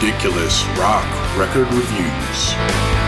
Ridiculous Rock Record Reviews.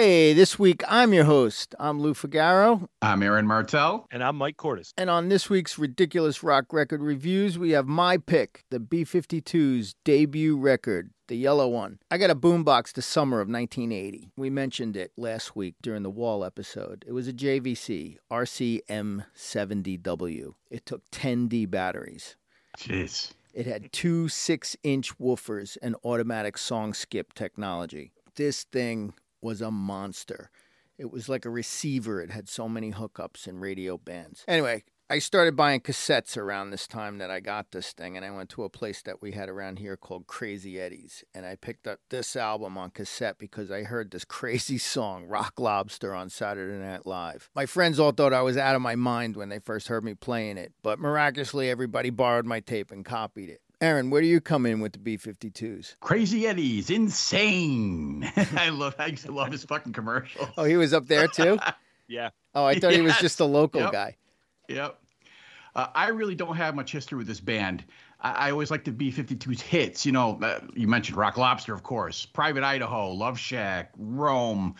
Hey, this week I'm your host. I'm Lou Figaro. I'm Aaron Martell. And I'm Mike Cordes. And on this week's Ridiculous Rock Record Reviews, we have my pick, the B 52's debut record, the yellow one. I got a boombox the summer of 1980. We mentioned it last week during the Wall episode. It was a JVC RCM70W. It took 10 D batteries. Jeez. It had two six inch woofers and automatic song skip technology. This thing was a monster. It was like a receiver. It had so many hookups and radio bands. Anyway, I started buying cassettes around this time that I got this thing, and I went to a place that we had around here called Crazy Eddie's, and I picked up this album on cassette because I heard this crazy song, Rock Lobster, on Saturday Night Live. My friends all thought I was out of my mind when they first heard me playing it, but miraculously, everybody borrowed my tape and copied it. Aaron, where do you come in with the B 52s? Crazy Eddie's insane. I love I used to love his fucking commercial. Oh, he was up there too? yeah. Oh, I thought yes. he was just a local yep. guy. Yep. Uh, I really don't have much history with this band. I, I always like the B 52's hits. You know, uh, you mentioned Rock Lobster, of course, Private Idaho, Love Shack, Rome.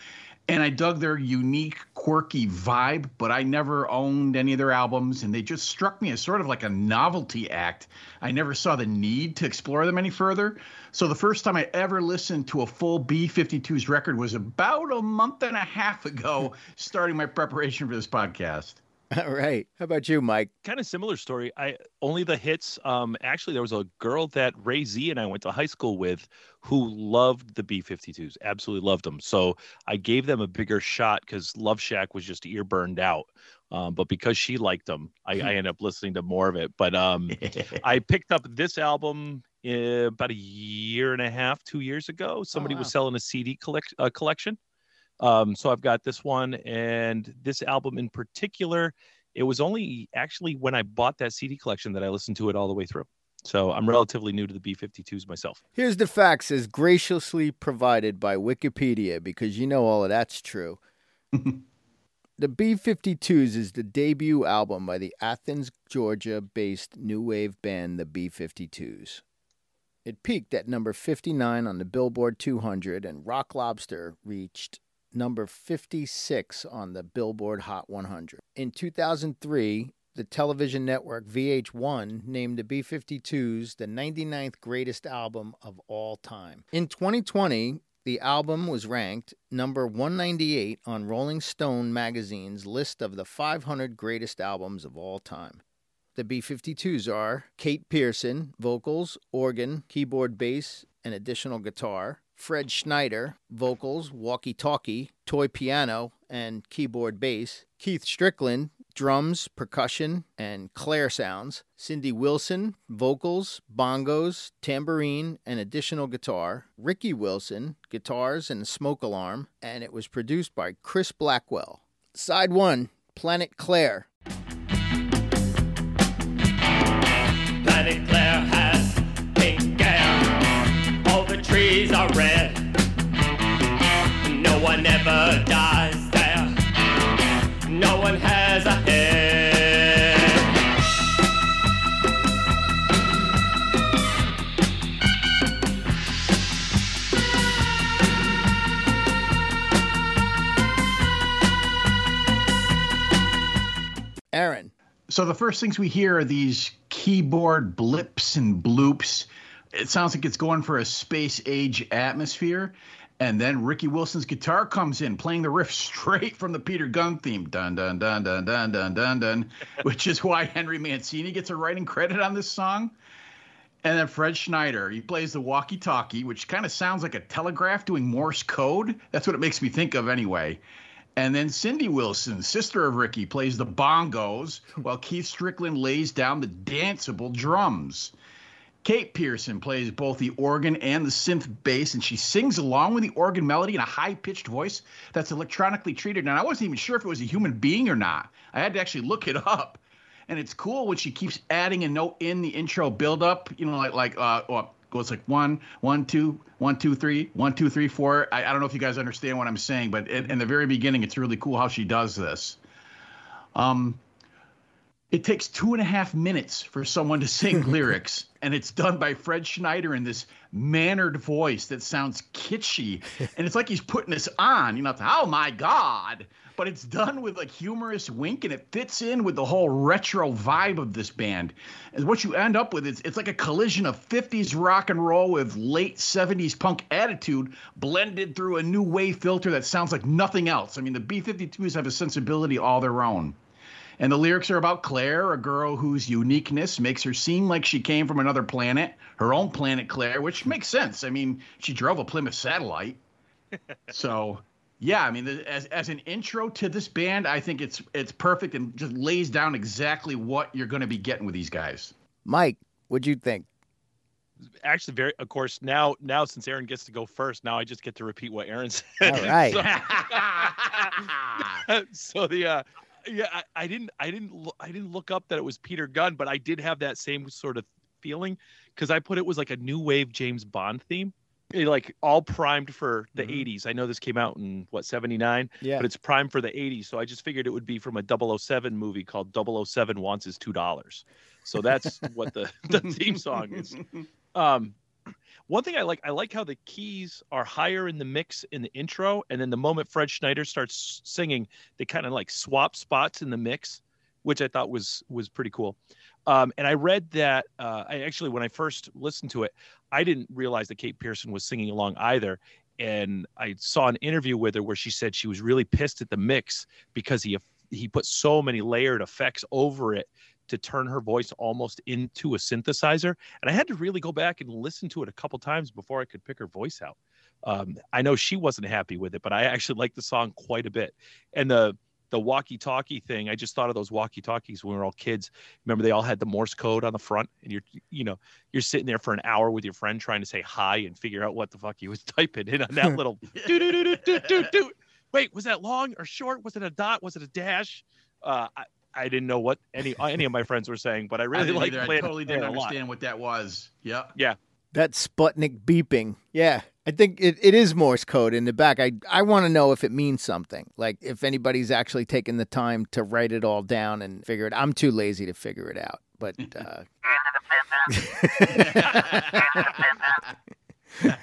And I dug their unique, quirky vibe, but I never owned any of their albums, and they just struck me as sort of like a novelty act. I never saw the need to explore them any further. So the first time I ever listened to a full B 52's record was about a month and a half ago, starting my preparation for this podcast. All right. How about you, Mike? Kind of similar story. I only the hits. Um, actually, there was a girl that Ray Z and I went to high school with who loved the B52s, absolutely loved them. So I gave them a bigger shot because Love Shack was just ear burned out. Um, but because she liked them, I, I ended up listening to more of it. But um, I picked up this album uh, about a year and a half, two years ago. Somebody oh, wow. was selling a CD collect, uh, collection. Um, so I've got this one and this album in particular. It was only actually when I bought that CD collection that I listened to it all the way through. So I'm relatively new to the B52s myself. Here's the facts as graciously provided by Wikipedia because you know all of that's true. the B52s is the debut album by the Athens, Georgia based new wave band, the B52s. It peaked at number 59 on the Billboard 200, and Rock Lobster reached number 56 on the Billboard Hot 100. In 2003, the television network VH1 named the B 52s the 99th greatest album of all time. In 2020, the album was ranked number 198 on Rolling Stone magazine's list of the 500 greatest albums of all time. The B 52s are Kate Pierson, vocals, organ, keyboard, bass, and additional guitar. Fred Schneider, vocals, walkie talkie, toy piano, and keyboard bass. Keith Strickland, drums, percussion, and clair sounds. Cindy Wilson, vocals, bongos, tambourine, and additional guitar. Ricky Wilson, guitars and smoke alarm. And it was produced by Chris Blackwell. Side 1 Planet Claire. Are red. No one ever dies there. No one has a head. Aaron. So the first things we hear are these keyboard blips and bloops. It sounds like it's going for a space age atmosphere. And then Ricky Wilson's guitar comes in, playing the riff straight from the Peter Gunn theme, dun dun dun dun dun dun dun dun, which is why Henry Mancini gets a writing credit on this song. And then Fred Schneider, he plays the walkie-talkie, which kind of sounds like a telegraph doing Morse code. That's what it makes me think of anyway. And then Cindy Wilson, sister of Ricky, plays the bongos, while Keith Strickland lays down the danceable drums. Kate Pierson plays both the organ and the synth bass, and she sings along with the organ melody in a high pitched voice that's electronically treated. And I wasn't even sure if it was a human being or not. I had to actually look it up. And it's cool when she keeps adding a note in the intro build up, you know, like, like, uh, goes like one, one, two, one, two, three, one, two, three, four. I, I don't know if you guys understand what I'm saying, but in, in the very beginning, it's really cool how she does this. Um, it takes two and a half minutes for someone to sing lyrics, and it's done by Fred Schneider in this mannered voice that sounds kitschy, and it's like he's putting this on. You know, it's, oh my god! But it's done with a humorous wink, and it fits in with the whole retro vibe of this band. And what you end up with is it's like a collision of 50s rock and roll with late 70s punk attitude blended through a new wave filter that sounds like nothing else. I mean, the B52s have a sensibility all their own. And the lyrics are about Claire, a girl whose uniqueness makes her seem like she came from another planet, her own planet, Claire, which makes sense. I mean, she drove a Plymouth satellite. so, yeah, I mean, as, as an intro to this band, I think it's it's perfect and just lays down exactly what you're going to be getting with these guys. Mike, what'd you think? Actually, very. Of course, now now since Aaron gets to go first, now I just get to repeat what Aaron said. All right. so, so the uh, yeah, I, I didn't, I didn't, lo- I didn't look up that it was Peter Gunn, but I did have that same sort of feeling because I put it was like a new wave James Bond theme, It, like all primed for the Mhm. '80s. I know this came out in what '79, Yeah. but it's primed for the '80s, so I just figured it would be from a 007 movie called 007 Wants His Two Dollars. So that's what the the theme song is. Um, one thing I like, I like how the keys are higher in the mix in the intro, and then the moment Fred Schneider starts singing, they kind of like swap spots in the mix, which I thought was was pretty cool. Um, and I read that uh, I actually, when I first listened to it, I didn't realize that Kate Pierson was singing along either. And I saw an interview with her where she said she was really pissed at the mix because he he put so many layered effects over it to turn her voice almost into a synthesizer. And I had to really go back and listen to it a couple times before I could pick her voice out. Um, I know she wasn't happy with it, but I actually liked the song quite a bit. And the the walkie-talkie thing, I just thought of those walkie-talkies when we were all kids. Remember, they all had the Morse code on the front, and you're you know you're sitting there for an hour with your friend trying to say hi and figure out what the fuck he was typing in on that little do do do do do do. Wait, was that long or short? Was it a dot? Was it a dash? Uh, I, I didn't know what any any of my friends were saying, but I I really didn't. I totally didn't understand what that was. Yep. That Sputnik beeping. Yeah. I think it, it is Morse code in the back. I, I want to know if it means something. Like if anybody's actually taken the time to write it all down and figure it I'm too lazy to figure it out. But uh,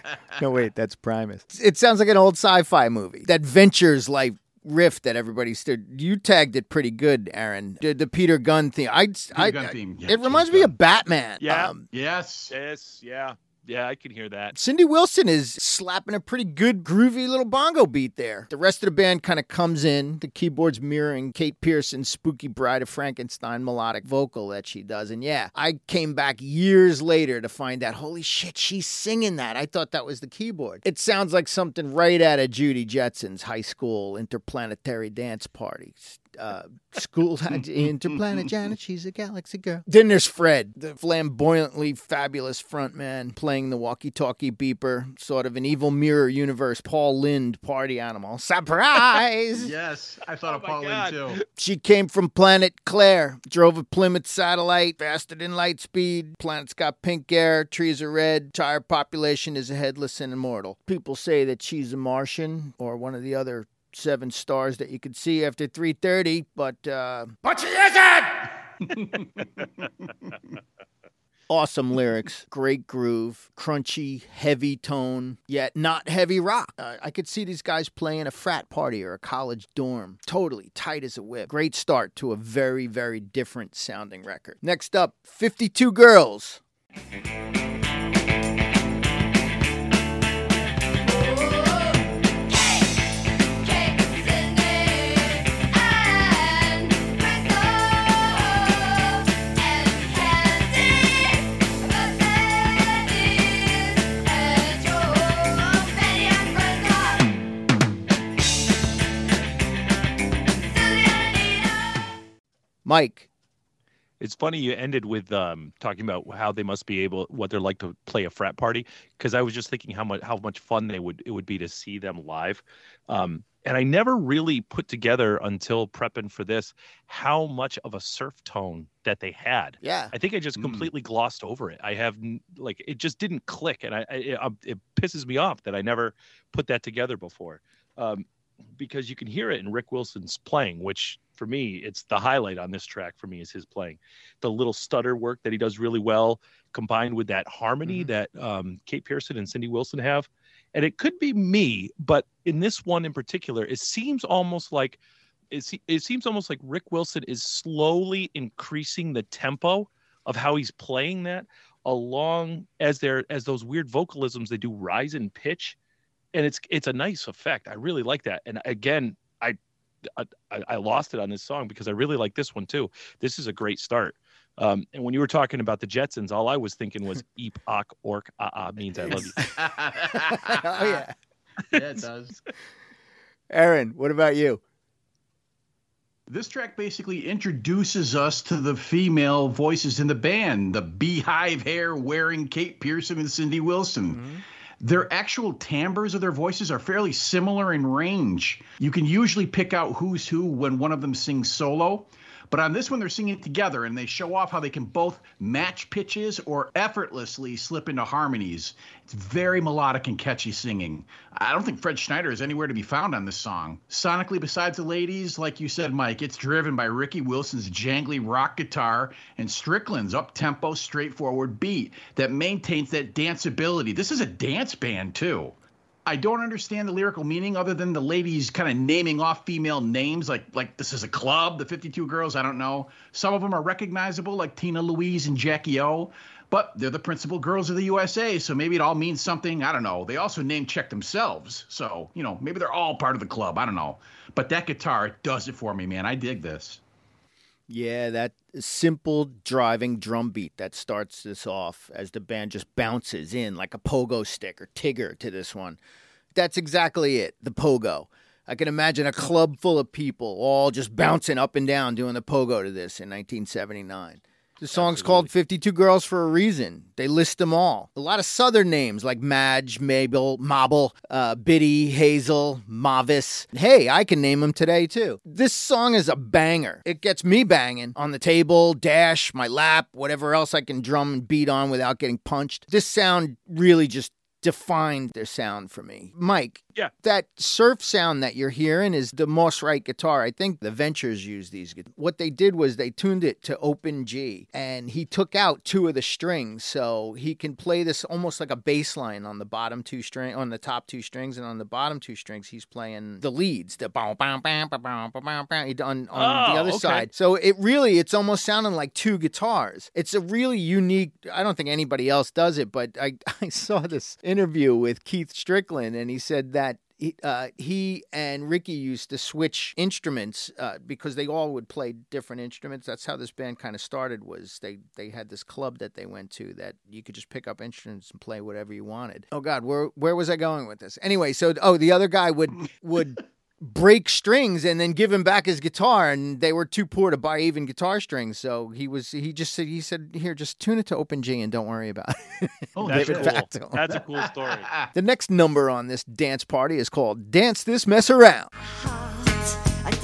no, wait, that's Primus. It sounds like an old sci-fi movie. That Ventures like riff that everybody stood. You tagged it pretty good, Aaron. The, the Peter Gunn theme. I, I, Gunn theme. Yeah, it reminds James me of Batman. Yeah. Um, Yes. Yes, yeah, yeah, I can hear that. Cindy Wilson is slapping a pretty good, groovy little bongo beat there. The rest of the band kind of comes in, the keyboards mirroring Kate Pierson's spooky Bride of Frankenstein melodic vocal that she does. And yeah, I came back years later to find out, holy shit, she's singing that. I thought that was the keyboard. It sounds like something right out of Judy Jetson's high school interplanetary dance party. Uh, school interplanet Janet, she's a galaxy girl. Then there's Fred, the flamboyantly fabulous frontman playing the walkie-talkie beeper, sort of an evil mirror universe Paul Lynde party animal. Surprise! Yes. I thought Oh of Paul God. Lynde too. She came from planet Claire, drove a Plymouth satellite, faster than light speed. Planet's got pink air, trees are red, entire population is a headless and immortal. People say that she's a Martian or one of the other seven stars that you could see after 3:30, but uh but she isn't. Awesome lyrics, great groove, crunchy, heavy tone, yet not heavy rock. Uh, I could see these guys playing a frat party or a college dorm. Totally tight as a whip. Great start to a very, very different sounding record. Next up, 52 Girls. Mike, It's funny you ended with um, talking about how they must be able, what they're like to play a frat party, because I was just thinking how much how much fun they would it would be to see them live. Um, and I never really put together until prepping for this how much of a surf tone that they had. Yeah. I think I just Mm. completely glossed over it. I have like it just didn't click, and I, I it, um, it pisses me off that I never put that together before. Um, because you can hear it in Rick Wilson's playing, which for me it's the highlight on this track. For me is his playing, the little stutter work that he does really well, combined with that harmony Mhm. that um, Kate Pierson and Cindy Wilson have. And it could be me, but in this one in particular, it seems almost like it, it seems almost like Rick Wilson is slowly increasing the tempo of how he's playing that along as there as those weird vocalisms they do rise in pitch and it's it's a nice effect i really like that and again i i, I lost it on this song because i really like this one too this is a great start um, and when you were talking about the jetsons all i was thinking was eep ok ork ah ah means i love you oh yeah. yeah, it does. Aaron, what about you? This track basically introduces us to the female voices in the band, the beehive hair wearing Kate Pierson and Cindy Wilson. Their actual timbres of their voices are fairly similar in range. You can usually pick out who's who when one of them sings solo. But on this one, they're singing it together and they show off how they can both match pitches or effortlessly slip into harmonies. It's very melodic and catchy singing. I don't think Fred Schneider is anywhere to be found on this song. Sonically, besides the ladies, like you said, Mike, it's driven by Ricky Wilson's jangly rock guitar and Strickland's up tempo, straightforward beat that maintains that danceability. This is a dance band, too. I don't understand the lyrical meaning other than the ladies kind of naming off female names like like this is a club, the 52 girls, I don't know. Some of them are recognizable like Tina Louise and Jackie O, but they're the principal girls of the USA, so maybe it all means something, I don't know. They also name check themselves. So, you know, maybe they're all part of the club, I don't know. But that guitar does it for me, man. I dig this. Yeah, that simple driving drum beat that starts this off as the band just bounces in like a pogo stick or Tigger to this one. That's exactly it, the pogo. I can imagine a club full of people all just bouncing up and down doing the pogo to this in 1979. The song's called 52 Girls for a reason. They list them all. A lot of southern names like Madge, Mabel, Mabel, uh, Biddy, Hazel, Mavis. Hey, I can name them today too. This song is a banger. It gets me banging on the table, dash, my lap, whatever else I can drum and beat on without getting punched. This sound really just defined their sound for me. Mike, yeah. That surf sound that you're hearing is the Mosrite guitar. I think the Ventures used these. What they did was they tuned it to open G and he took out two of the strings. So he can play this almost like a bass line on the bottom two string, on the top two strings, and on the bottom two strings, he's playing the leads, the on, on oh, the other okay. side. So it really, it's almost sounding like two guitars. It's a really unique, I don't think anybody else does it, but I, I saw this interview with Keith Strickland and he said that he, uh, he and Ricky used to switch instruments uh, because they all would play different instruments. That's how this band kind of started. Was they they had this club that they went to that you could just pick up instruments and play whatever you wanted. Oh God, where where was I going with this? Anyway, so oh the other guy would would break strings and then give him back his guitar and they were too poor to buy even guitar strings so he was he just said he said here just tune it to open g and don't worry about it Oh, That's Give it cool. to him. That's a cool story. the next number on this dance party is called dance this mess around heart,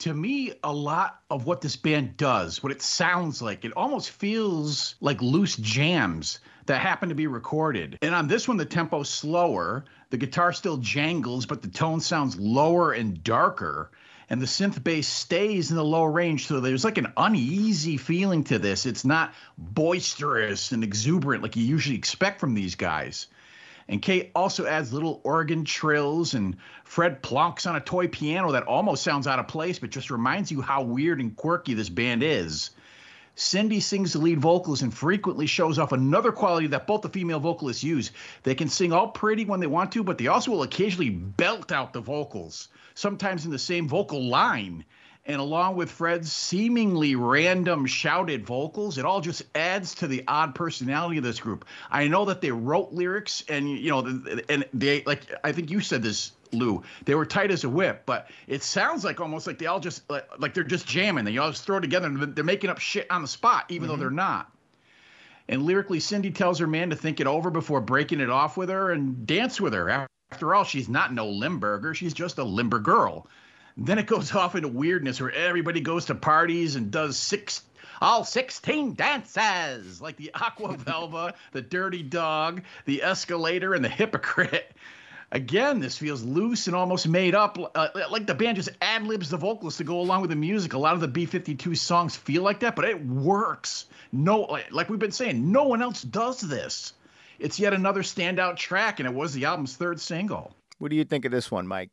to me, a lot of what this band does, what it sounds like, it almost feels like loose jams that happen to be recorded. And on this one, the tempo's slower. The guitar still jangles, but the tone sounds lower and darker. And the synth bass stays in the low range. So there's like an uneasy feeling to this. It's not boisterous and exuberant like you usually expect from these guys. And Kate also adds little organ trills, and Fred plonks on a toy piano that almost sounds out of place, but just reminds you how weird and quirky this band is. Cindy sings the lead vocals and frequently shows off another quality that both the female vocalists use. They can sing all pretty when they want to, but they also will occasionally belt out the vocals, sometimes in the same vocal line. And along with Fred's seemingly random shouted vocals, it all just adds to the odd personality of this group. I know that they wrote lyrics, and you know, and they like I think you said this, Lou. They were tight as a whip, but it sounds like almost like they all just like, like they're just jamming. They all just throw together, and they're making up shit on the spot, even though mm-hmm. they're not. And lyrically, Cindy tells her man to think it over before breaking it off with her and dance with her. After all, she's not no Limburger. She's just a limber girl. Then it goes off into weirdness where everybody goes to parties and does six all 16 dances like the aqua velva the dirty dog the escalator and the hypocrite. Again this feels loose and almost made up uh, like the band just ad-libs the vocals to go along with the music. A lot of the b-52 songs feel like that but it works. No like, like we've been saying no one else does this. It's yet another standout track and it was the album's third single. What do you think of this one, Mike?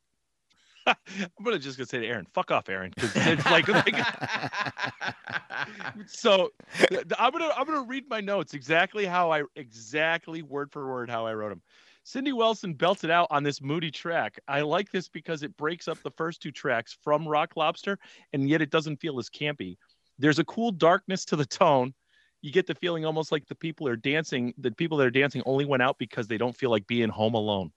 I'm gonna just gonna say to Aaron, "Fuck off, Aaron," because it's like, like so. I'm gonna I'm gonna read my notes exactly how I exactly word for word how I wrote them. Cindy Wilson belted out on this moody track. I like this because it breaks up the first two tracks from Rock Lobster, and yet it doesn't feel as campy. There's a cool darkness to the tone. You get the feeling almost like the people are dancing. The people that are dancing only went out because they don't feel like being home alone.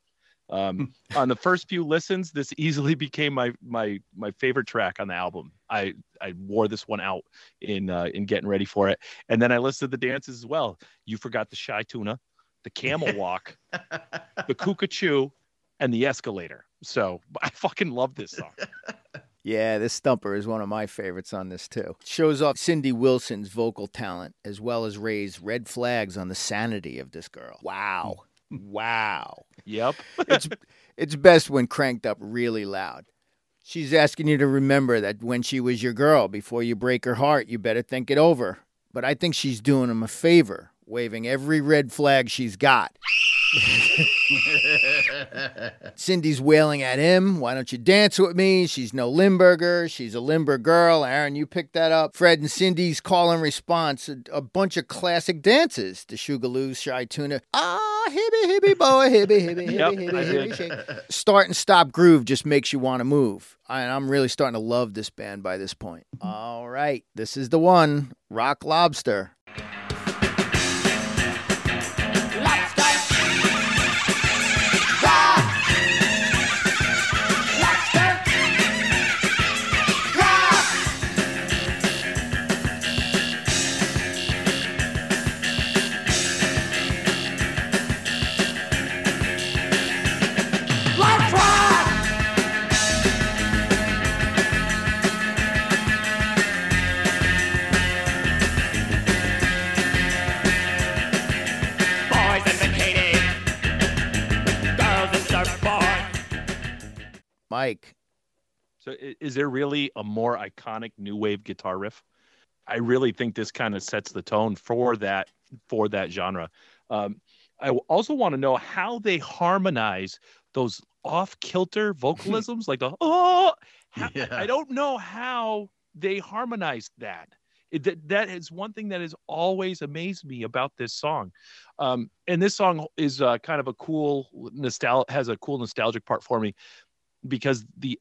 Um, on the first few listens, this easily became my my my favorite track on the album. I I wore this one out in uh, in getting ready for it, and then I listed the dances as well. You forgot the shy tuna, the camel walk, the cuckoo, and the escalator. So I fucking love this song. Yeah, this stumper is one of my favorites on this too. Shows off Cindy Wilson's vocal talent as well as raise red flags on the sanity of this girl. Wow. Wow. Yep. It's it's best when cranked up really loud. She's asking you to remember that when she was your girl, before you break her heart, you better think it over. But I think she's doing him a favor, waving every red flag she's got. Cindy's wailing at him. Why don't you dance with me? She's no Limburger. She's a Limburg girl. Aaron, you picked that up. Fred and Cindy's call and response. A, a bunch of classic dances. The Sugarloos, Shy Tuna. Ah, hibby, hibby, boy, hibby, hibby, hibby, Yep, hibby, hibby, shake. Start and stop groove just makes you want to move. And I'm really starting to love this band by this point. All right. This is the one Rock Lobster. Mike. So is there really a more iconic new wave guitar riff? I really think this kind of sets the tone for that for that genre. Um, I also want to know how they harmonize those off kilter vocalisms, like the oh. how- Yeah. I don't know how they harmonized that. It, that that is one thing that has always amazed me about this song. Um, and this song is uh, kind of a cool nostalgia has a cool nostalgic part for me because the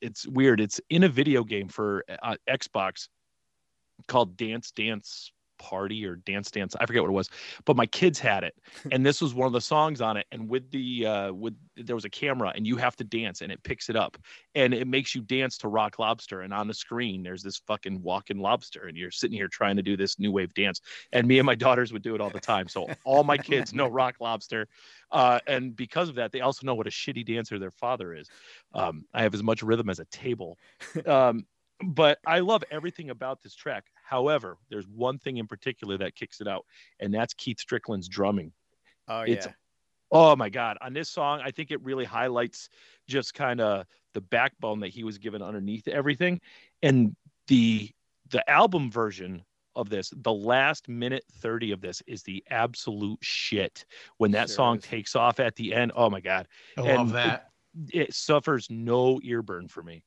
it's weird. It's in a video game for uh, Xbox called Dance Dance Party or Dance Dance. I forget what it was, but my kids had it, and this was one of the songs on it. And with the uh, with there was a camera, and you have to dance, and it picks it up, and it makes you dance to Rock Lobster. And on the screen, there's this fucking walking lobster, and you're sitting here trying to do this new wave dance. And me and my daughters would do it all the time. So all my kids know Rock Lobster, uh, and because of that, they also know what a shitty dancer their father is. Um, I have as much rhythm as a table. Um, but I love everything about this track. However, there's one thing in particular that kicks it out, and that's Keith Strickland's drumming. Oh, It's- yeah. Oh my God. On this song, I think it really highlights just kind of the backbone that he was given underneath everything. And the the album version of this, the last minute 30 of this is the absolute shit. When that Sure song is. takes off at the end, oh my God. I And love that. It suffers no ear burn for me.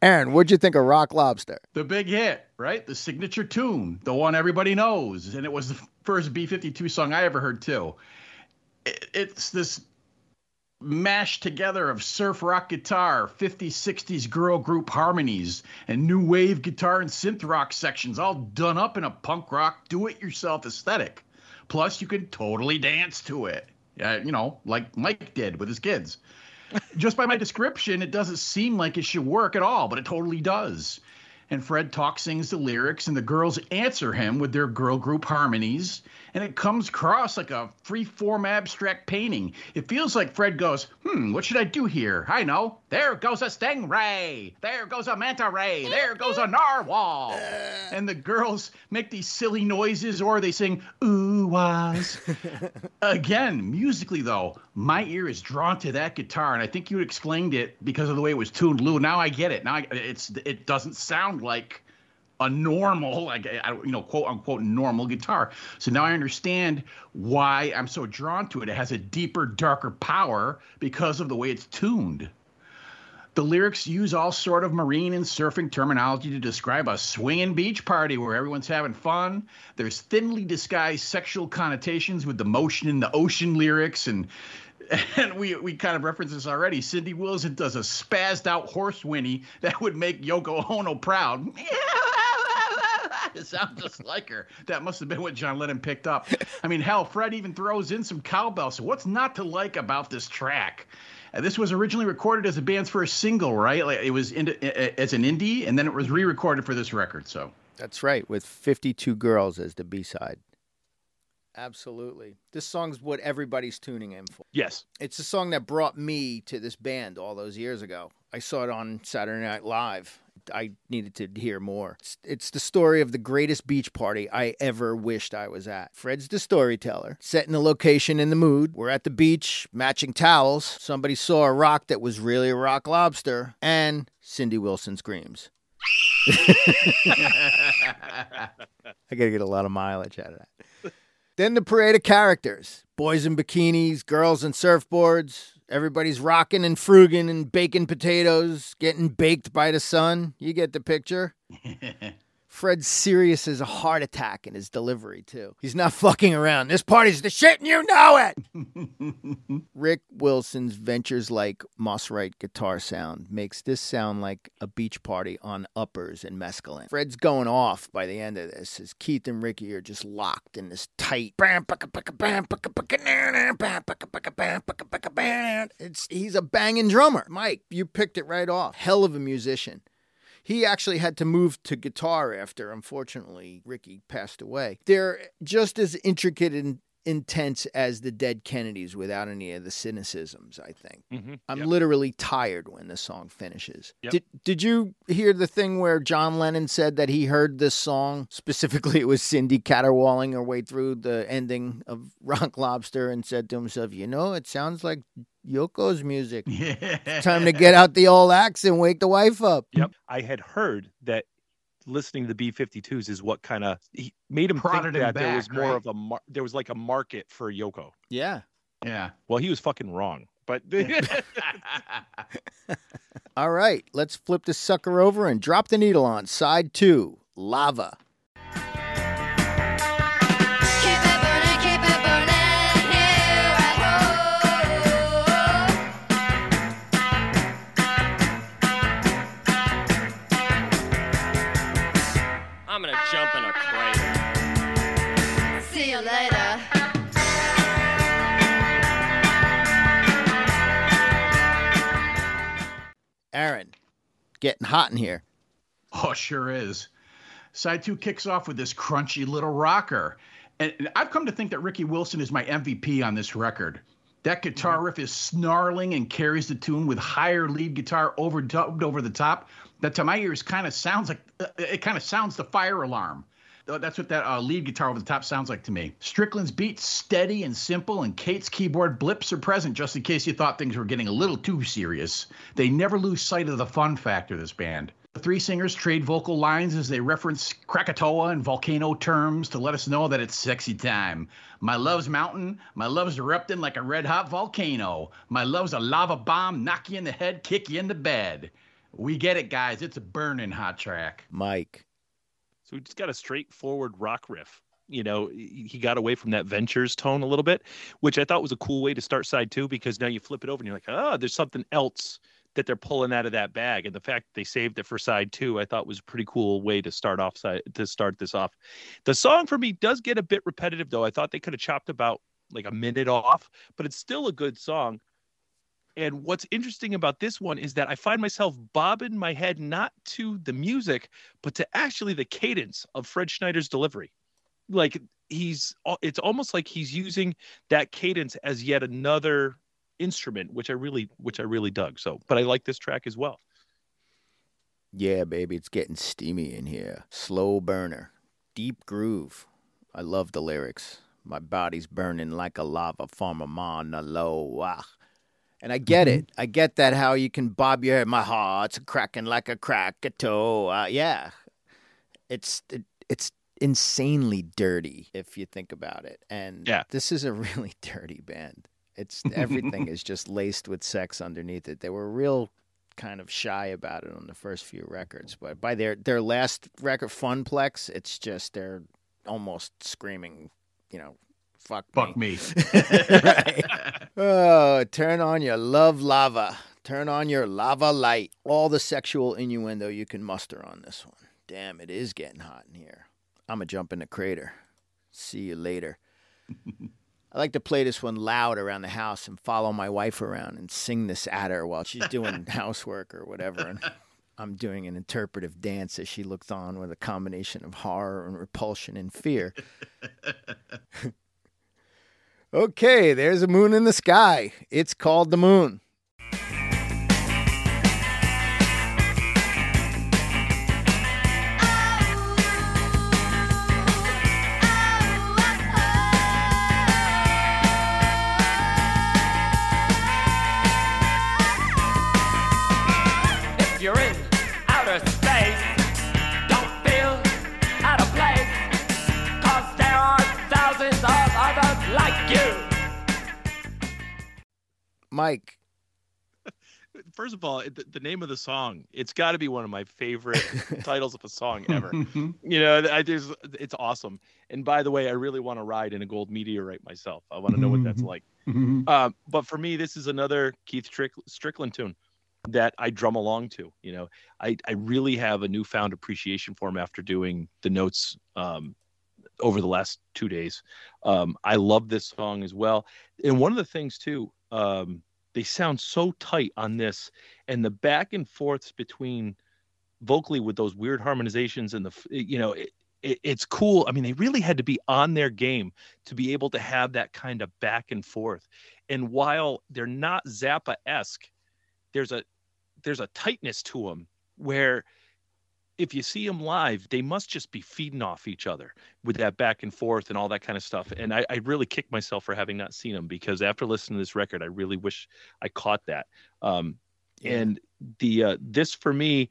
Aaron, what'd you think of Rock Lobster? The big hit, right? The signature tune, the one everybody knows. And it was the first B 52 song I ever heard, too. It, it's this mashed together of surf rock guitar, 50s, 60s girl group harmonies, and new wave guitar and synth rock sections, all done up in a punk rock, do it yourself aesthetic. Plus, you can totally dance to it, uh, you know, like Mike did with his kids. Just by my description, it doesn't seem like it should work at all, but it totally does. And Fred talks, sings the lyrics, and the girls answer him with their girl group harmonies. And it comes across like a free form abstract painting. It feels like Fred goes, Hmm, what should I do here? I know. There goes a stingray. There goes a manta ray. There goes a narwhal. And the girls make these silly noises or they sing, Ooh, was. Again, musically though, my ear is drawn to that guitar, and I think you explained it because of the way it was tuned, Lou. Now I get it. Now I, it's it doesn't sound like a normal, like you know, quote unquote normal guitar. So now I understand why I'm so drawn to it. It has a deeper, darker power because of the way it's tuned. The lyrics use all sort of marine and surfing terminology to describe a swinging beach party where everyone's having fun. There's thinly disguised sexual connotations with the motion in the ocean lyrics and and we we kind of referenced this already. Cindy Wilson does a spazzed out horse whinny that would make Yoko Ono proud. It sounds just like her. That must have been what John Lennon picked up. I mean, hell, Fred even throws in some cowbell. So what's not to like about this track? Uh, this was originally recorded as a band's first single, right? Like it was in, as an indie, and then it was re-recorded for this record. So That's right, with 52 Girls as the B side. Absolutely. This song's what everybody's tuning in for. Yes. It's a song that brought me to this band all those years ago. I saw it on Saturday Night Live. I needed to hear more. It's, it's the story of the greatest beach party I ever wished I was at. Fred's the storyteller, setting the location and the mood. We're at the beach, matching towels. Somebody saw a rock that was really a rock lobster, and Cindy Wilson screams. I gotta get a lot of mileage out of that. Then the parade of characters boys in bikinis, girls in surfboards. Everybody's rocking and fruging and baking potatoes, getting baked by the sun. You get the picture. Fred's serious as a heart attack in his delivery, too. He's not fucking around. This party's the shit and you know it. Rick Wilson's Ventures Like Mosrite guitar sound makes this sound like a beach party on uppers and mescaline. Fred's going off by the end of this as Keith and Ricky are just locked in this tight. It's he's a banging drummer. Mike, you picked it right off. Hell of a musician. He actually had to move to guitar after, unfortunately, Ricky passed away. They're just as intricate and intense as the Dead Kennedys without any of the cynicisms, I think. Mm-hmm. I'm literally tired when the song finishes. Yep. Did Did you hear the thing where John Lennon said that he heard this song specifically? It was Cindy caterwauling her way through the ending of Rock Lobster and said to himself, "You know, it sounds like Yoko's music. yeah. Time to get out the old axe and wake the wife up." Yep. I had heard that listening to the B 52s is what kind of made him think Prodded him that there was more right? of a mar- there was like a market for Yoko. Yeah. Yeah. Well, he was fucking wrong, but All right, let's flip this sucker over and drop the needle on side two, lava. Getting hot in here. Oh, sure is. Side two kicks off with this crunchy little rocker. And I've come to think that Ricky Wilson is my MVP on this record. That guitar riff is snarling and carries the tune with higher lead guitar overdubbed over the top. That to my ears kind of sounds like uh, it kind of sounds the fire alarm. That's what that uh, lead guitar over the top sounds like to me. Strickland's beats steady and simple, and Kate's keyboard blips are present just in case you thought things were getting a little too serious. They never lose sight of the fun factor, this band. The three singers trade vocal lines as they reference Krakatoa and volcano terms to let us know that it's sexy time. My love's mountain, my love's erupting like a red hot volcano. My love's a lava bomb, knock you in the head, kick you in the bed. We get it, guys. It's a burning hot track. Mike. So we just got a straightforward rock riff. You know, he got away from that Ventures tone a little bit, which I thought was a cool way to start side two because now you flip it over and you're like, oh, there's something else that they're pulling out of that bag. And the fact they saved it for side two, I thought was a pretty cool way to start off side to start this off. The song for me does get a bit repetitive though. I thought they could have chopped about like a minute off, but it's still a good song. And what's interesting about this one is that I find myself bobbing my head not to the music, but to actually the cadence of Fred Schneider's delivery. Like he's, it's almost like he's using that cadence as yet another instrument, which I really, which I really dug. So, but I like this track as well. Yeah, baby, it's getting steamy in here. Slow burner, deep groove. I love the lyrics. My body's burning like a lava from a Mauna Loa. Ah. And I get it. I get that how you can bob your head. My heart's cracking like a crackatoo. Uh, yeah, it's it, it's insanely dirty if you think about it. And Yeah. this is a really dirty band. It's everything is just laced with sex underneath it. They were real kind of shy about it on the first few records, but by their their last record, Funplex, it's just they're almost screaming, you know, fuck Fuck me. me. right. Oh, turn on your love lava. Turn on your lava light. All the sexual innuendo you can muster on this one. Damn, it is getting hot in here. I'm going to jump in the crater. See you later. I like to play this one loud around the house and follow my wife around and sing this at her while she's doing housework or whatever. And I'm doing an interpretive dance as she looks on with a combination of horror and repulsion and fear. Okay, there's a moon in the sky. It's called the moon. Mike, First of all, the, the name of the song, it's got to be one of my favorite titles of a song ever. you know, I just, it's awesome. And by the way, I really want to ride in a gold meteorite myself. I want to know what that's like. Um, but for me, this is another Keith Strick- Strickland tune that I drum along to. You know, I, I really have a newfound appreciation for him after doing the notes um, over the last two days. Um, I love this song as well. And one of the things too, um, they sound so tight on this, and the back and forths between vocally with those weird harmonizations and the you know it, it, it's cool. I mean, they really had to be on their game to be able to have that kind of back and forth. And while they're not Zappa esque, there's a there's a tightness to them where if you see them live, they must just be feeding off each other with that back and forth and all that kind of stuff. And I, I really kick myself for having not seen them because after listening to this record, I really wish I caught that. Um, And the uh, this for me,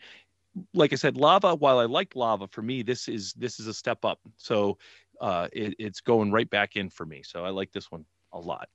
like I said, lava. While I liked lava, for me, this is this is a step up. So uh, it, it's going right back in for me. So I like this one a lot.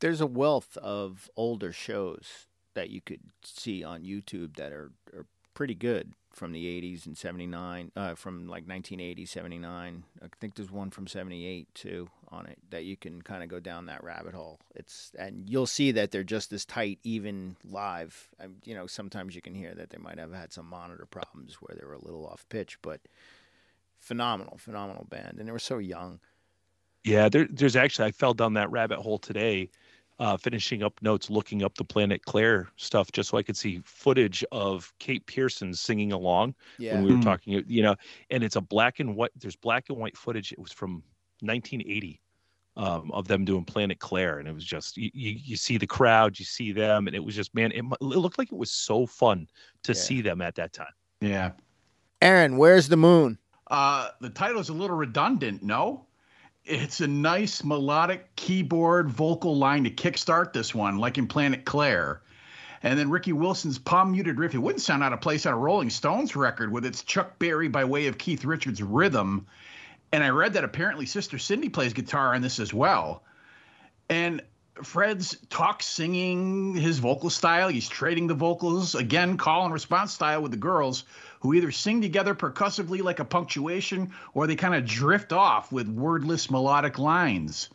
there's a wealth of older shows that you could see on YouTube that are, are pretty good from the 80s and 79, uh, from like 1980, 79. I think there's one from 78 too on it that you can kind of go down that rabbit hole. It's and you'll see that they're just as tight even live. Um, you know, sometimes you can hear that they might have had some monitor problems where they were a little off pitch, but phenomenal, phenomenal band, and they were so young. Yeah, there, there's actually I fell down that rabbit hole today, uh, finishing up notes, looking up the Planet Claire stuff, just so I could see footage of Kate Pierson singing along Yeah, when we were Hmm. talking. You know, and it's a black and white. There's black and white footage. It was from 1980 um, of them doing Planet Claire, and it was just you, you, you see the crowd, you see them, and it was just man, it, it looked like it was so fun to Yeah. see them at that time. Yeah. Aaron, where's the moon? Uh, the title's a little redundant, no? It's a nice melodic keyboard vocal line to kickstart this one, like in Planet Claire. And then Ricky Wilson's palm muted riff. It wouldn't sound out of place on a Rolling Stones record with its Chuck Berry by way of Keith Richards rhythm. And I read that apparently Sister Cindy plays guitar on this as well. And Fred's talk singing his vocal style. He's trading the vocals again, call and response style with the girls, who either sing together percussively like a punctuation or they kind of drift off with wordless melodic lines.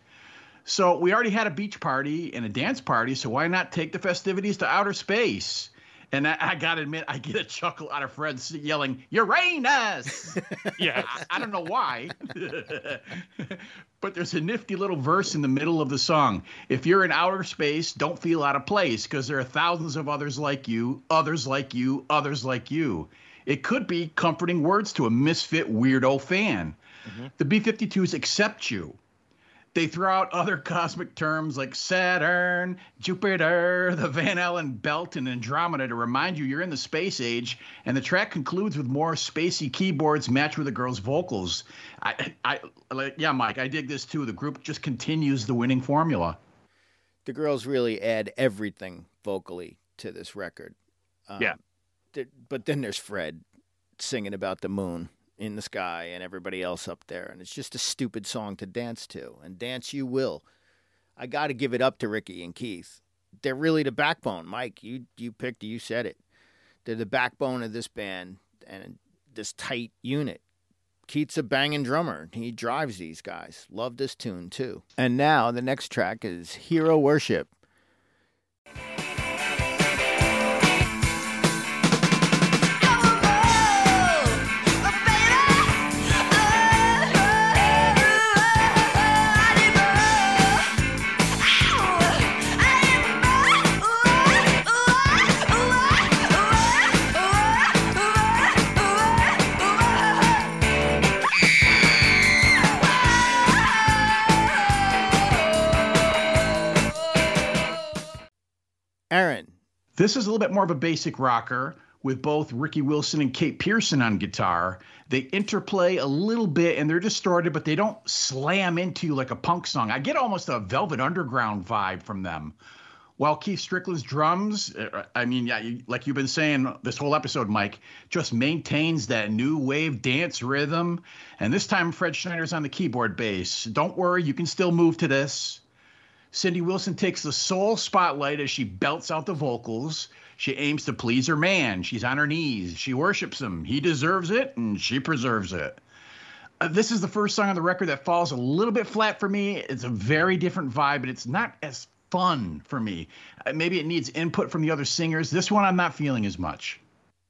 So we already had a beach party and a dance party, so why not take the festivities to outer space? And I, I gotta admit, I get a chuckle out of Fred yelling Uranus. Yeah. I, I don't know why, but there's a nifty little verse in the middle of the song. If you're in outer space, don't feel out of place because there are thousands of others like you, others like you, others like you. It could be comforting words to a misfit weirdo fan. Mm-hmm. The B 52s accept you. They throw out other cosmic terms like Saturn, Jupiter, the Van Allen belt, and Andromeda to remind you you're in the space age. And the track concludes with more spacey keyboards matched with the girls' vocals. I, I, like, yeah, Mike, I dig this too. The group just continues the winning formula. The girls really add everything vocally to this record. Um, Yeah. th- but then there's Fred singing about the moon in the sky and everybody else up there, and it's just a stupid song to dance to, and dance you will. I got to give it up to Ricky and Keith. They're really the backbone. Mike, you you picked, you said it. They're the backbone of this band and this tight unit. Keith's a banging drummer. He drives these guys. Love this tune too. And now the next track is Hero Worship. This is a little bit more of a basic rocker with both Ricky Wilson and Kate Pierson on guitar. They interplay a little bit and they're distorted, but they don't slam into you like a punk song. I get almost a Velvet Underground vibe from them. While Keith Strickland's drums, uh, I mean, yeah, like you've been saying this whole episode, Mike, just maintains that new wave dance rhythm. And this time, Fred Schneider's on the keyboard bass. Don't worry, you can still move to this. Cindy Wilson takes the sole spotlight as she belts out the vocals. She aims to please her man. She's on her knees. She worships him. He deserves it, and she preserves it. Uh, this is the first song on the record that falls a little bit flat for me. It's a very different vibe, but it's not as fun for me. Uh, maybe it needs input from the other singers. This one I'm not feeling as much.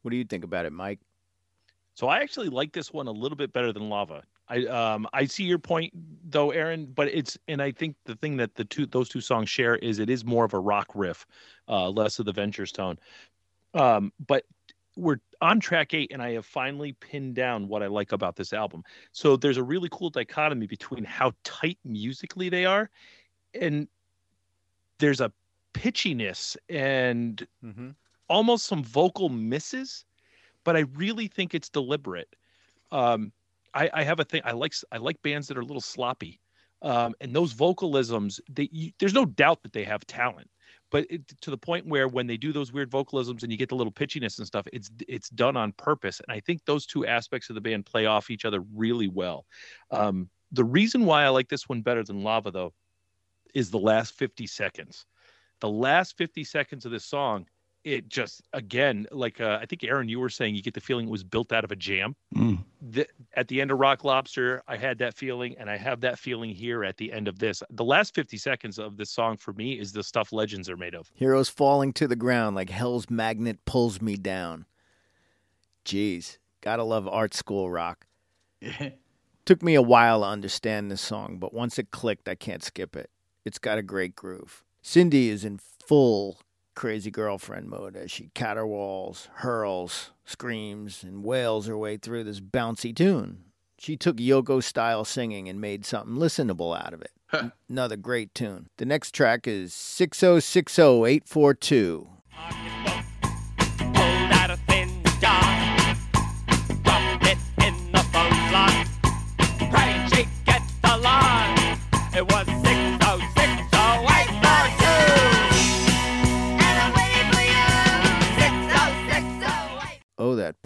what do you think about it, Mike? So I actually like this one a little bit better than Lava. I um I see your point though, Aaron, but it's and I think the thing that the two those two songs share is it is more of a rock riff, uh, less of the Ventures tone. Um, but we're on track eight, and I have finally pinned down what I like about this album. So there's a really cool dichotomy between how tight musically they are, and there's a pitchiness and Mm-hmm. almost some vocal misses, but I really think it's deliberate. Um, I, I have a thing. I like I like bands that are a little sloppy, um, and those vocalisms. They, you, there's no doubt that they have talent, but it, to the point where when they do those weird vocalisms and you get the little pitchiness and stuff, it's it's done on purpose. And I think those two aspects of the band play off each other really well. Um, the reason why I like this one better than Lava, though, is the last 50 seconds. The last 50 seconds of this song it just again like uh, i think aaron you were saying you get the feeling it was built out of a jam Mm. the, at the end of rock lobster i had that feeling and i have that feeling here at the end of this the last 50 seconds of this song for me is the stuff legends are made of Heroes falling to the ground like hell's magnet pulls me down. Jeez, gotta love art school rock. Took me a while to understand this song, but once it clicked, I can't skip it. It's got a great groove. Cindy is in full crazy girlfriend mode as she caterwauls, hurls, screams, and wails her way through this bouncy tune. She took Yoko style singing and made something listenable out of it. Another great tune. The next track is 6060842.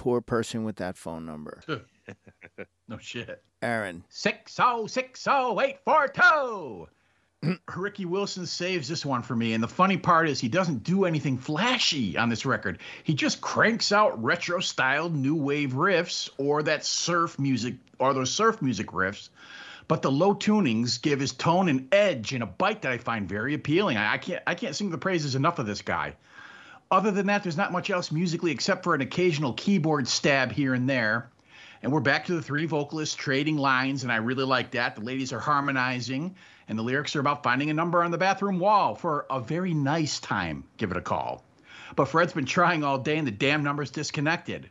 Poor person with that phone number. no shit. Aaron, Six oh six oh eight four two. Ricky Wilson saves this one for me. And the funny part is he doesn't do anything flashy on this record. He just cranks out retro styled new wave riffs or that surf music or those surf music riffs. But the low tunings give his tone an edge and a bite that I find very appealing. I, I can't I can't sing the praises enough of this guy. Other than that, there's not much else musically except for an occasional keyboard stab here and there. And we're back to the three vocalists trading lines, and I really like that. The ladies are harmonizing, and the lyrics are about finding a number on the bathroom wall for a very nice time. Give it a call. But Fred's been trying all day, and the damn number's disconnected.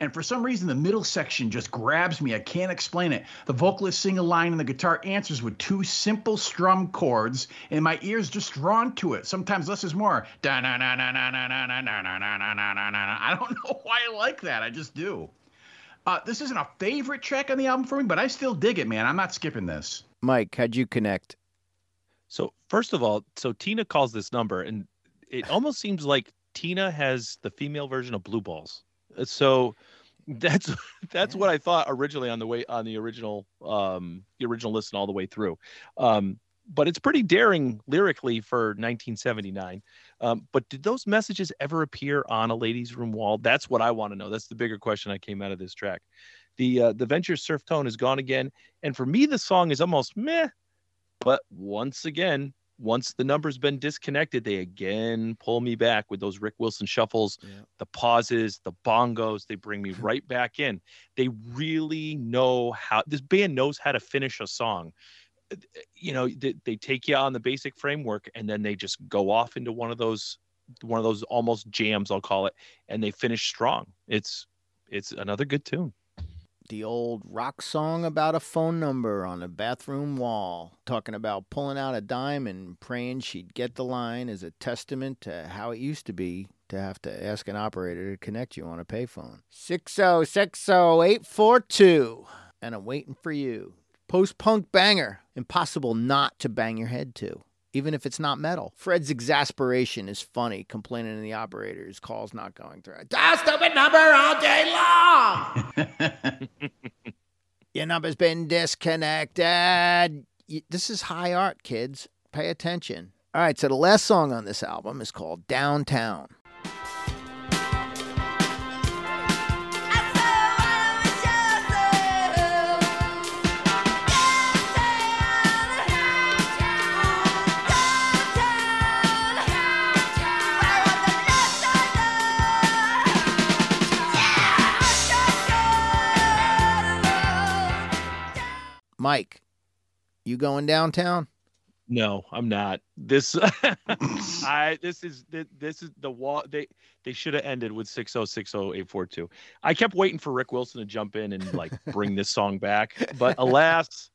And for some reason, the middle section just grabs me. I can't explain it. The vocalist sing a line, and the guitar answers with two simple strum chords, and my ears just drawn to it. Sometimes less is more. I don't know why I like that. I just do. Uh, this isn't a favorite track on the album for me, but I still dig it, man. I'm not skipping this. Mike, how'd you connect? So first of all, so Tina calls this number, and it almost seems like Tina has the female version of Blue Balls. So that's that's what I thought originally on the way on the original um the original listen all the way through. Um, but it's pretty daring lyrically for 1979. Um, but did those messages ever appear on a ladies' room wall? That's what I want to know. That's the bigger question I came out of this track. The uh, the Venture surf tone is gone again, and for me the song is almost meh. But once again, once the number's been disconnected, they again pull me back with those Rick Wilson shuffles, Yeah. the pauses, the bongos. They bring me right back in. They really know how this band knows how to finish a song. You know, they, they take you on the basic framework and then they just go off into one of those one of those almost jams, I'll call it, and they finish strong. It's it's another good tune. The old rock song about a phone number on a bathroom wall, talking about pulling out a dime and praying she'd get the line is a testament to how it used to be to have to ask an operator to connect you on a payphone. 6060842, and I'm waiting for you. Post punk banger, impossible not to bang your head to. Even if it's not metal. Fred's exasperation is funny, complaining to the operator his call's not going through. Dial stupid number all day long! Your number's been disconnected. This is high art, kids. Pay attention. All right, so the last song on this album is called Downtown. Mike, you going downtown? No, I'm not. This I this is this is the wall they they should have ended with 6060842. I kept waiting for Rick Wilson to jump in and like bring this song back, but alas,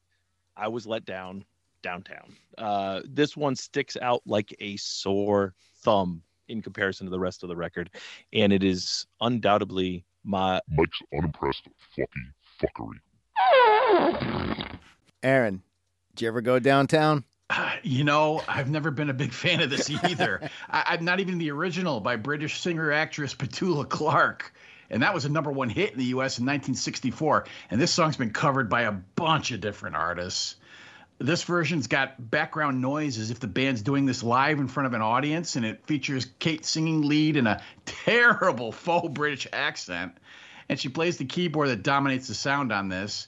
I was let down downtown. Uh this one sticks out like a sore thumb in comparison to the rest of the record and it is undoubtedly my Mike's unimpressed fucky fuckery. Aaron, did you ever go downtown? You know, I've never been a big fan of this either. I, I'm not even the original by British singer actress Petula Clark. And that was a number one hit in the US in 1964. And this song's been covered by a bunch of different artists. This version's got background noise as if the band's doing this live in front of an audience, and it features Kate singing lead in a terrible faux British accent. And she plays the keyboard that dominates the sound on this.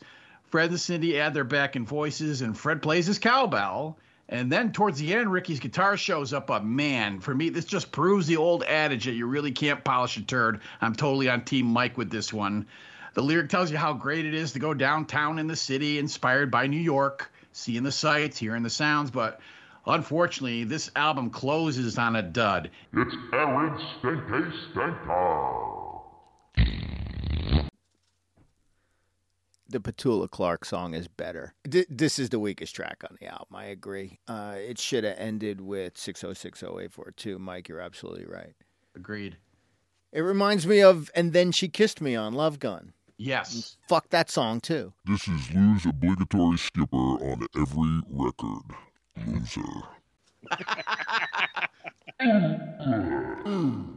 Fred and Cindy add their backing voices, and Fred plays his cowbell. And then towards the end, Ricky's guitar shows up. But man, for me, this just proves the old adage that you really can't polish a turd. I'm totally on Team Mike with this one. The lyric tells you how great it is to go downtown in the city, inspired by New York, seeing the sights, hearing the sounds. But unfortunately, this album closes on a dud. It's Aaron Stenke Stenker. The Petula Clark song is better. D- this is the weakest track on the album. I agree. Uh, it should have ended with 6060842. Mike, you're absolutely right. Agreed. It reminds me of And Then She Kissed Me on Love Gun. Yes. Fuck that song, too. This is Lou's obligatory skipper on every record. Loser.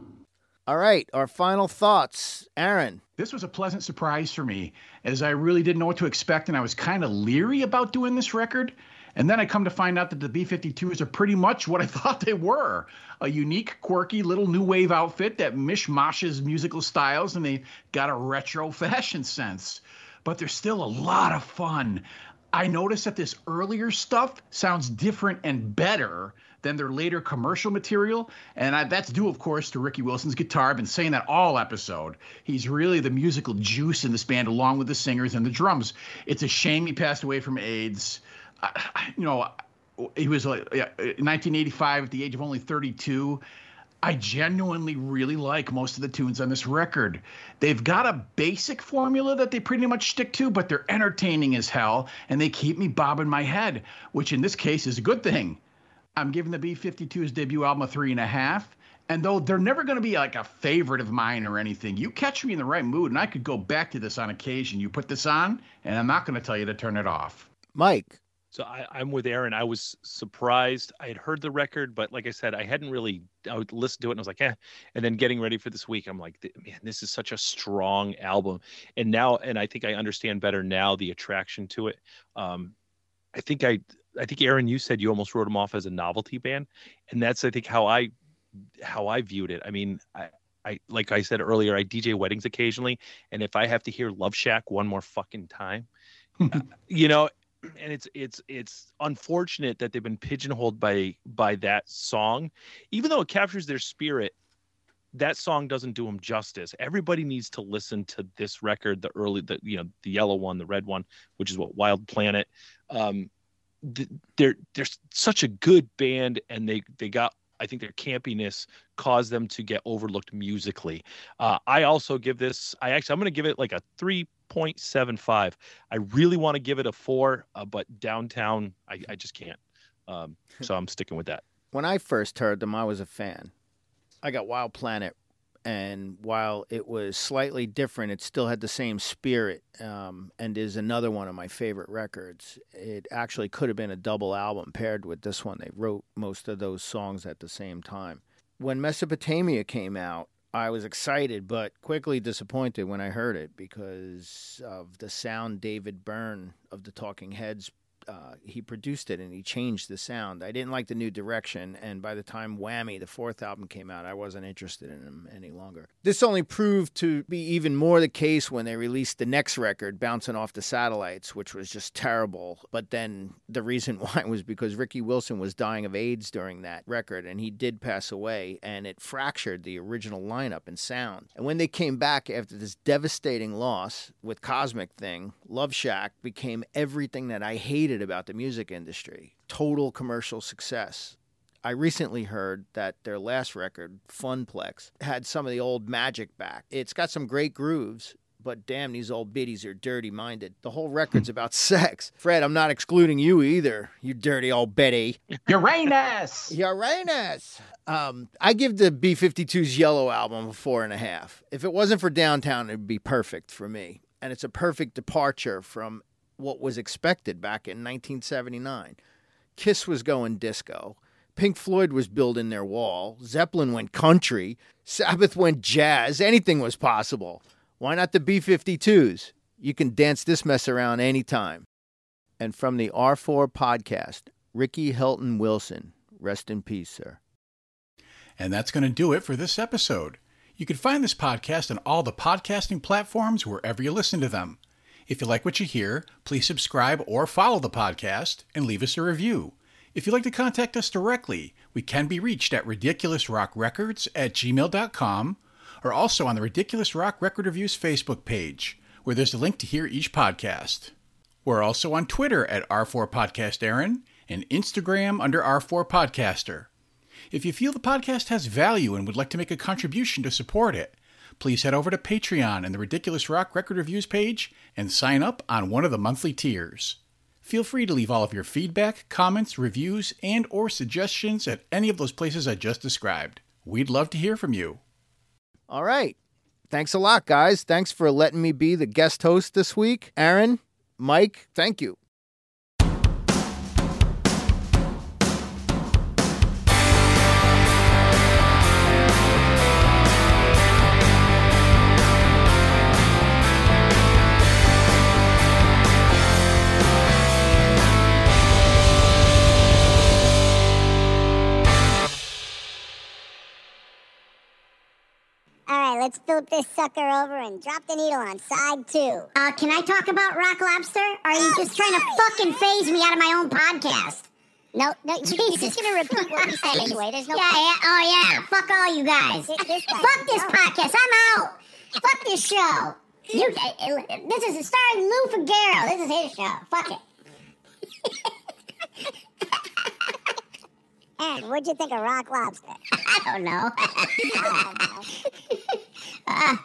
All right, our final thoughts. Aaron, This was a pleasant surprise for me, as I really didn't know what to expect, and I was kind of leery about doing this record. And then I come to find out that the B 52s are pretty much what I thought they were a unique, quirky little new wave outfit that mishmashes musical styles and they got a retro fashion sense. But they're still a lot of fun. I noticed that this earlier stuff sounds different and better than their later commercial material. And I, that's due, of course, to Ricky Wilson's guitar. I've been saying that all episode. He's really the musical juice in this band, along with the singers and the drums. It's a shame he passed away from AIDS. You know, he was like yeah, uh, 1985 at the age of only 32. I genuinely really like most of the tunes on this record. They've got a basic formula that they pretty much stick to, but they're entertaining as hell and they keep me bobbing my head, which in this case is a good thing. I'm giving the B 52's debut album a three and a half. And though they're never going to be like a favorite of mine or anything, you catch me in the right mood and I could go back to this on occasion. You put this on, and I'm not going to tell you to turn it off. Mike, So I, I'm with Aaron. I was surprised. I had heard the record, but like I said, I hadn't really. I would listen to it and I was like, eh. And then getting ready for this week, I'm like, man, this is such a strong album. And now, and I think I understand better now the attraction to it. Um, I think I, I think Aaron, you said you almost wrote them off as a novelty band, and that's I think how I, how I viewed it. I mean, I. I like I said earlier, I DJ weddings occasionally, and if I have to hear Love Shack one more fucking time, you know, and it's it's it's unfortunate that they've been pigeonholed by by that song even though it captures their spirit that song doesn't do them justice everybody needs to listen to this record the early the you know the yellow one the red one which is what wild planet um they're they're such a good band and they they got I think their campiness caused them to get overlooked musically. Uh, I also give this. I actually I'm going to give it like a three point seven five. I really want to give it a four, uh, but downtown I, I just can't. Um, so I'm sticking with that. when I first heard them, I was a fan. I got Wild Planet, and while it was slightly different, it still had the same spirit um, and is another one of my favorite records. It actually could have been a double album paired with this one. They wrote most of those songs at the same time. When Mesopotamia came out, I was excited but quickly disappointed when I heard it because of the sound David Byrne of the Talking Heads uh, he produced it and he changed the sound. I didn't like the new direction, and by the time Whammy, the fourth album, came out, I wasn't interested in him any longer. This only proved to be even more the case when they released the next record, Bouncing Off the Satellites, which was just terrible. But then the reason why was because Ricky Wilson was dying of AIDS during that record, and he did pass away, and it fractured the original lineup and sound. And when they came back after this devastating loss with Cosmic Thing, Love Shack became everything that I hated about the music industry total commercial success. I recently heard that their last record, Funplex, had some of the old magic back. It's got some great grooves, but damn, these old biddies are dirty minded. The whole record's about sex. Fred, I'm not excluding you either, you dirty old Betty. Uranus! Uranus. Um, I give the B 52's Yellow album a four and a half. If it wasn't for downtown, it'd be perfect for me. And it's a perfect departure from what was expected back in 1979. Kiss was going disco. Pink Floyd was building their wall. Zeppelin went country. Sabbath went jazz. Anything was possible. Why not the B 52s? You can dance this mess around anytime. And from the R4 podcast, Ricky Helton Wilson. Rest in peace, sir. And that's going to do it for this episode. You can find this podcast on all the podcasting platforms wherever you listen to them. If you like what you hear, please subscribe or follow the podcast and leave us a review. If you'd like to contact us directly, we can be reached at ridiculousrockrecords at gmail.com or also on the Ridiculous Rock Record Reviews Facebook page, where there's a link to hear each podcast. We're also on Twitter at R4 Podcast Aaron and Instagram under R4 Podcaster. If you feel the podcast has value and would like to make a contribution to support it, please head over to Patreon and the Ridiculous Rock Record Reviews page and sign up on one of the monthly tiers. Feel free to leave all of your feedback, comments, reviews, and or suggestions at any of those places I just described. We'd love to hear from you. All right. Thanks a lot, guys. Thanks for letting me be the guest host this week. Aaron, Mike, thank you. Let's flip this sucker over and drop the needle on side two. Uh, can I talk about Rock Lobster? Or are you just trying to fucking phase me out of my own podcast? No, no, you're just gonna repeat what we said anyway. There's no. yeah, yeah, oh yeah. Fuck all you guys. This- this guy- Fuck this podcast. I'm out. Fuck this show. You, uh, this is starring Lou Figueroa. This is his show. Fuck it. And what'd you think of Rock Lobster? I don't know. I don't know. Uh,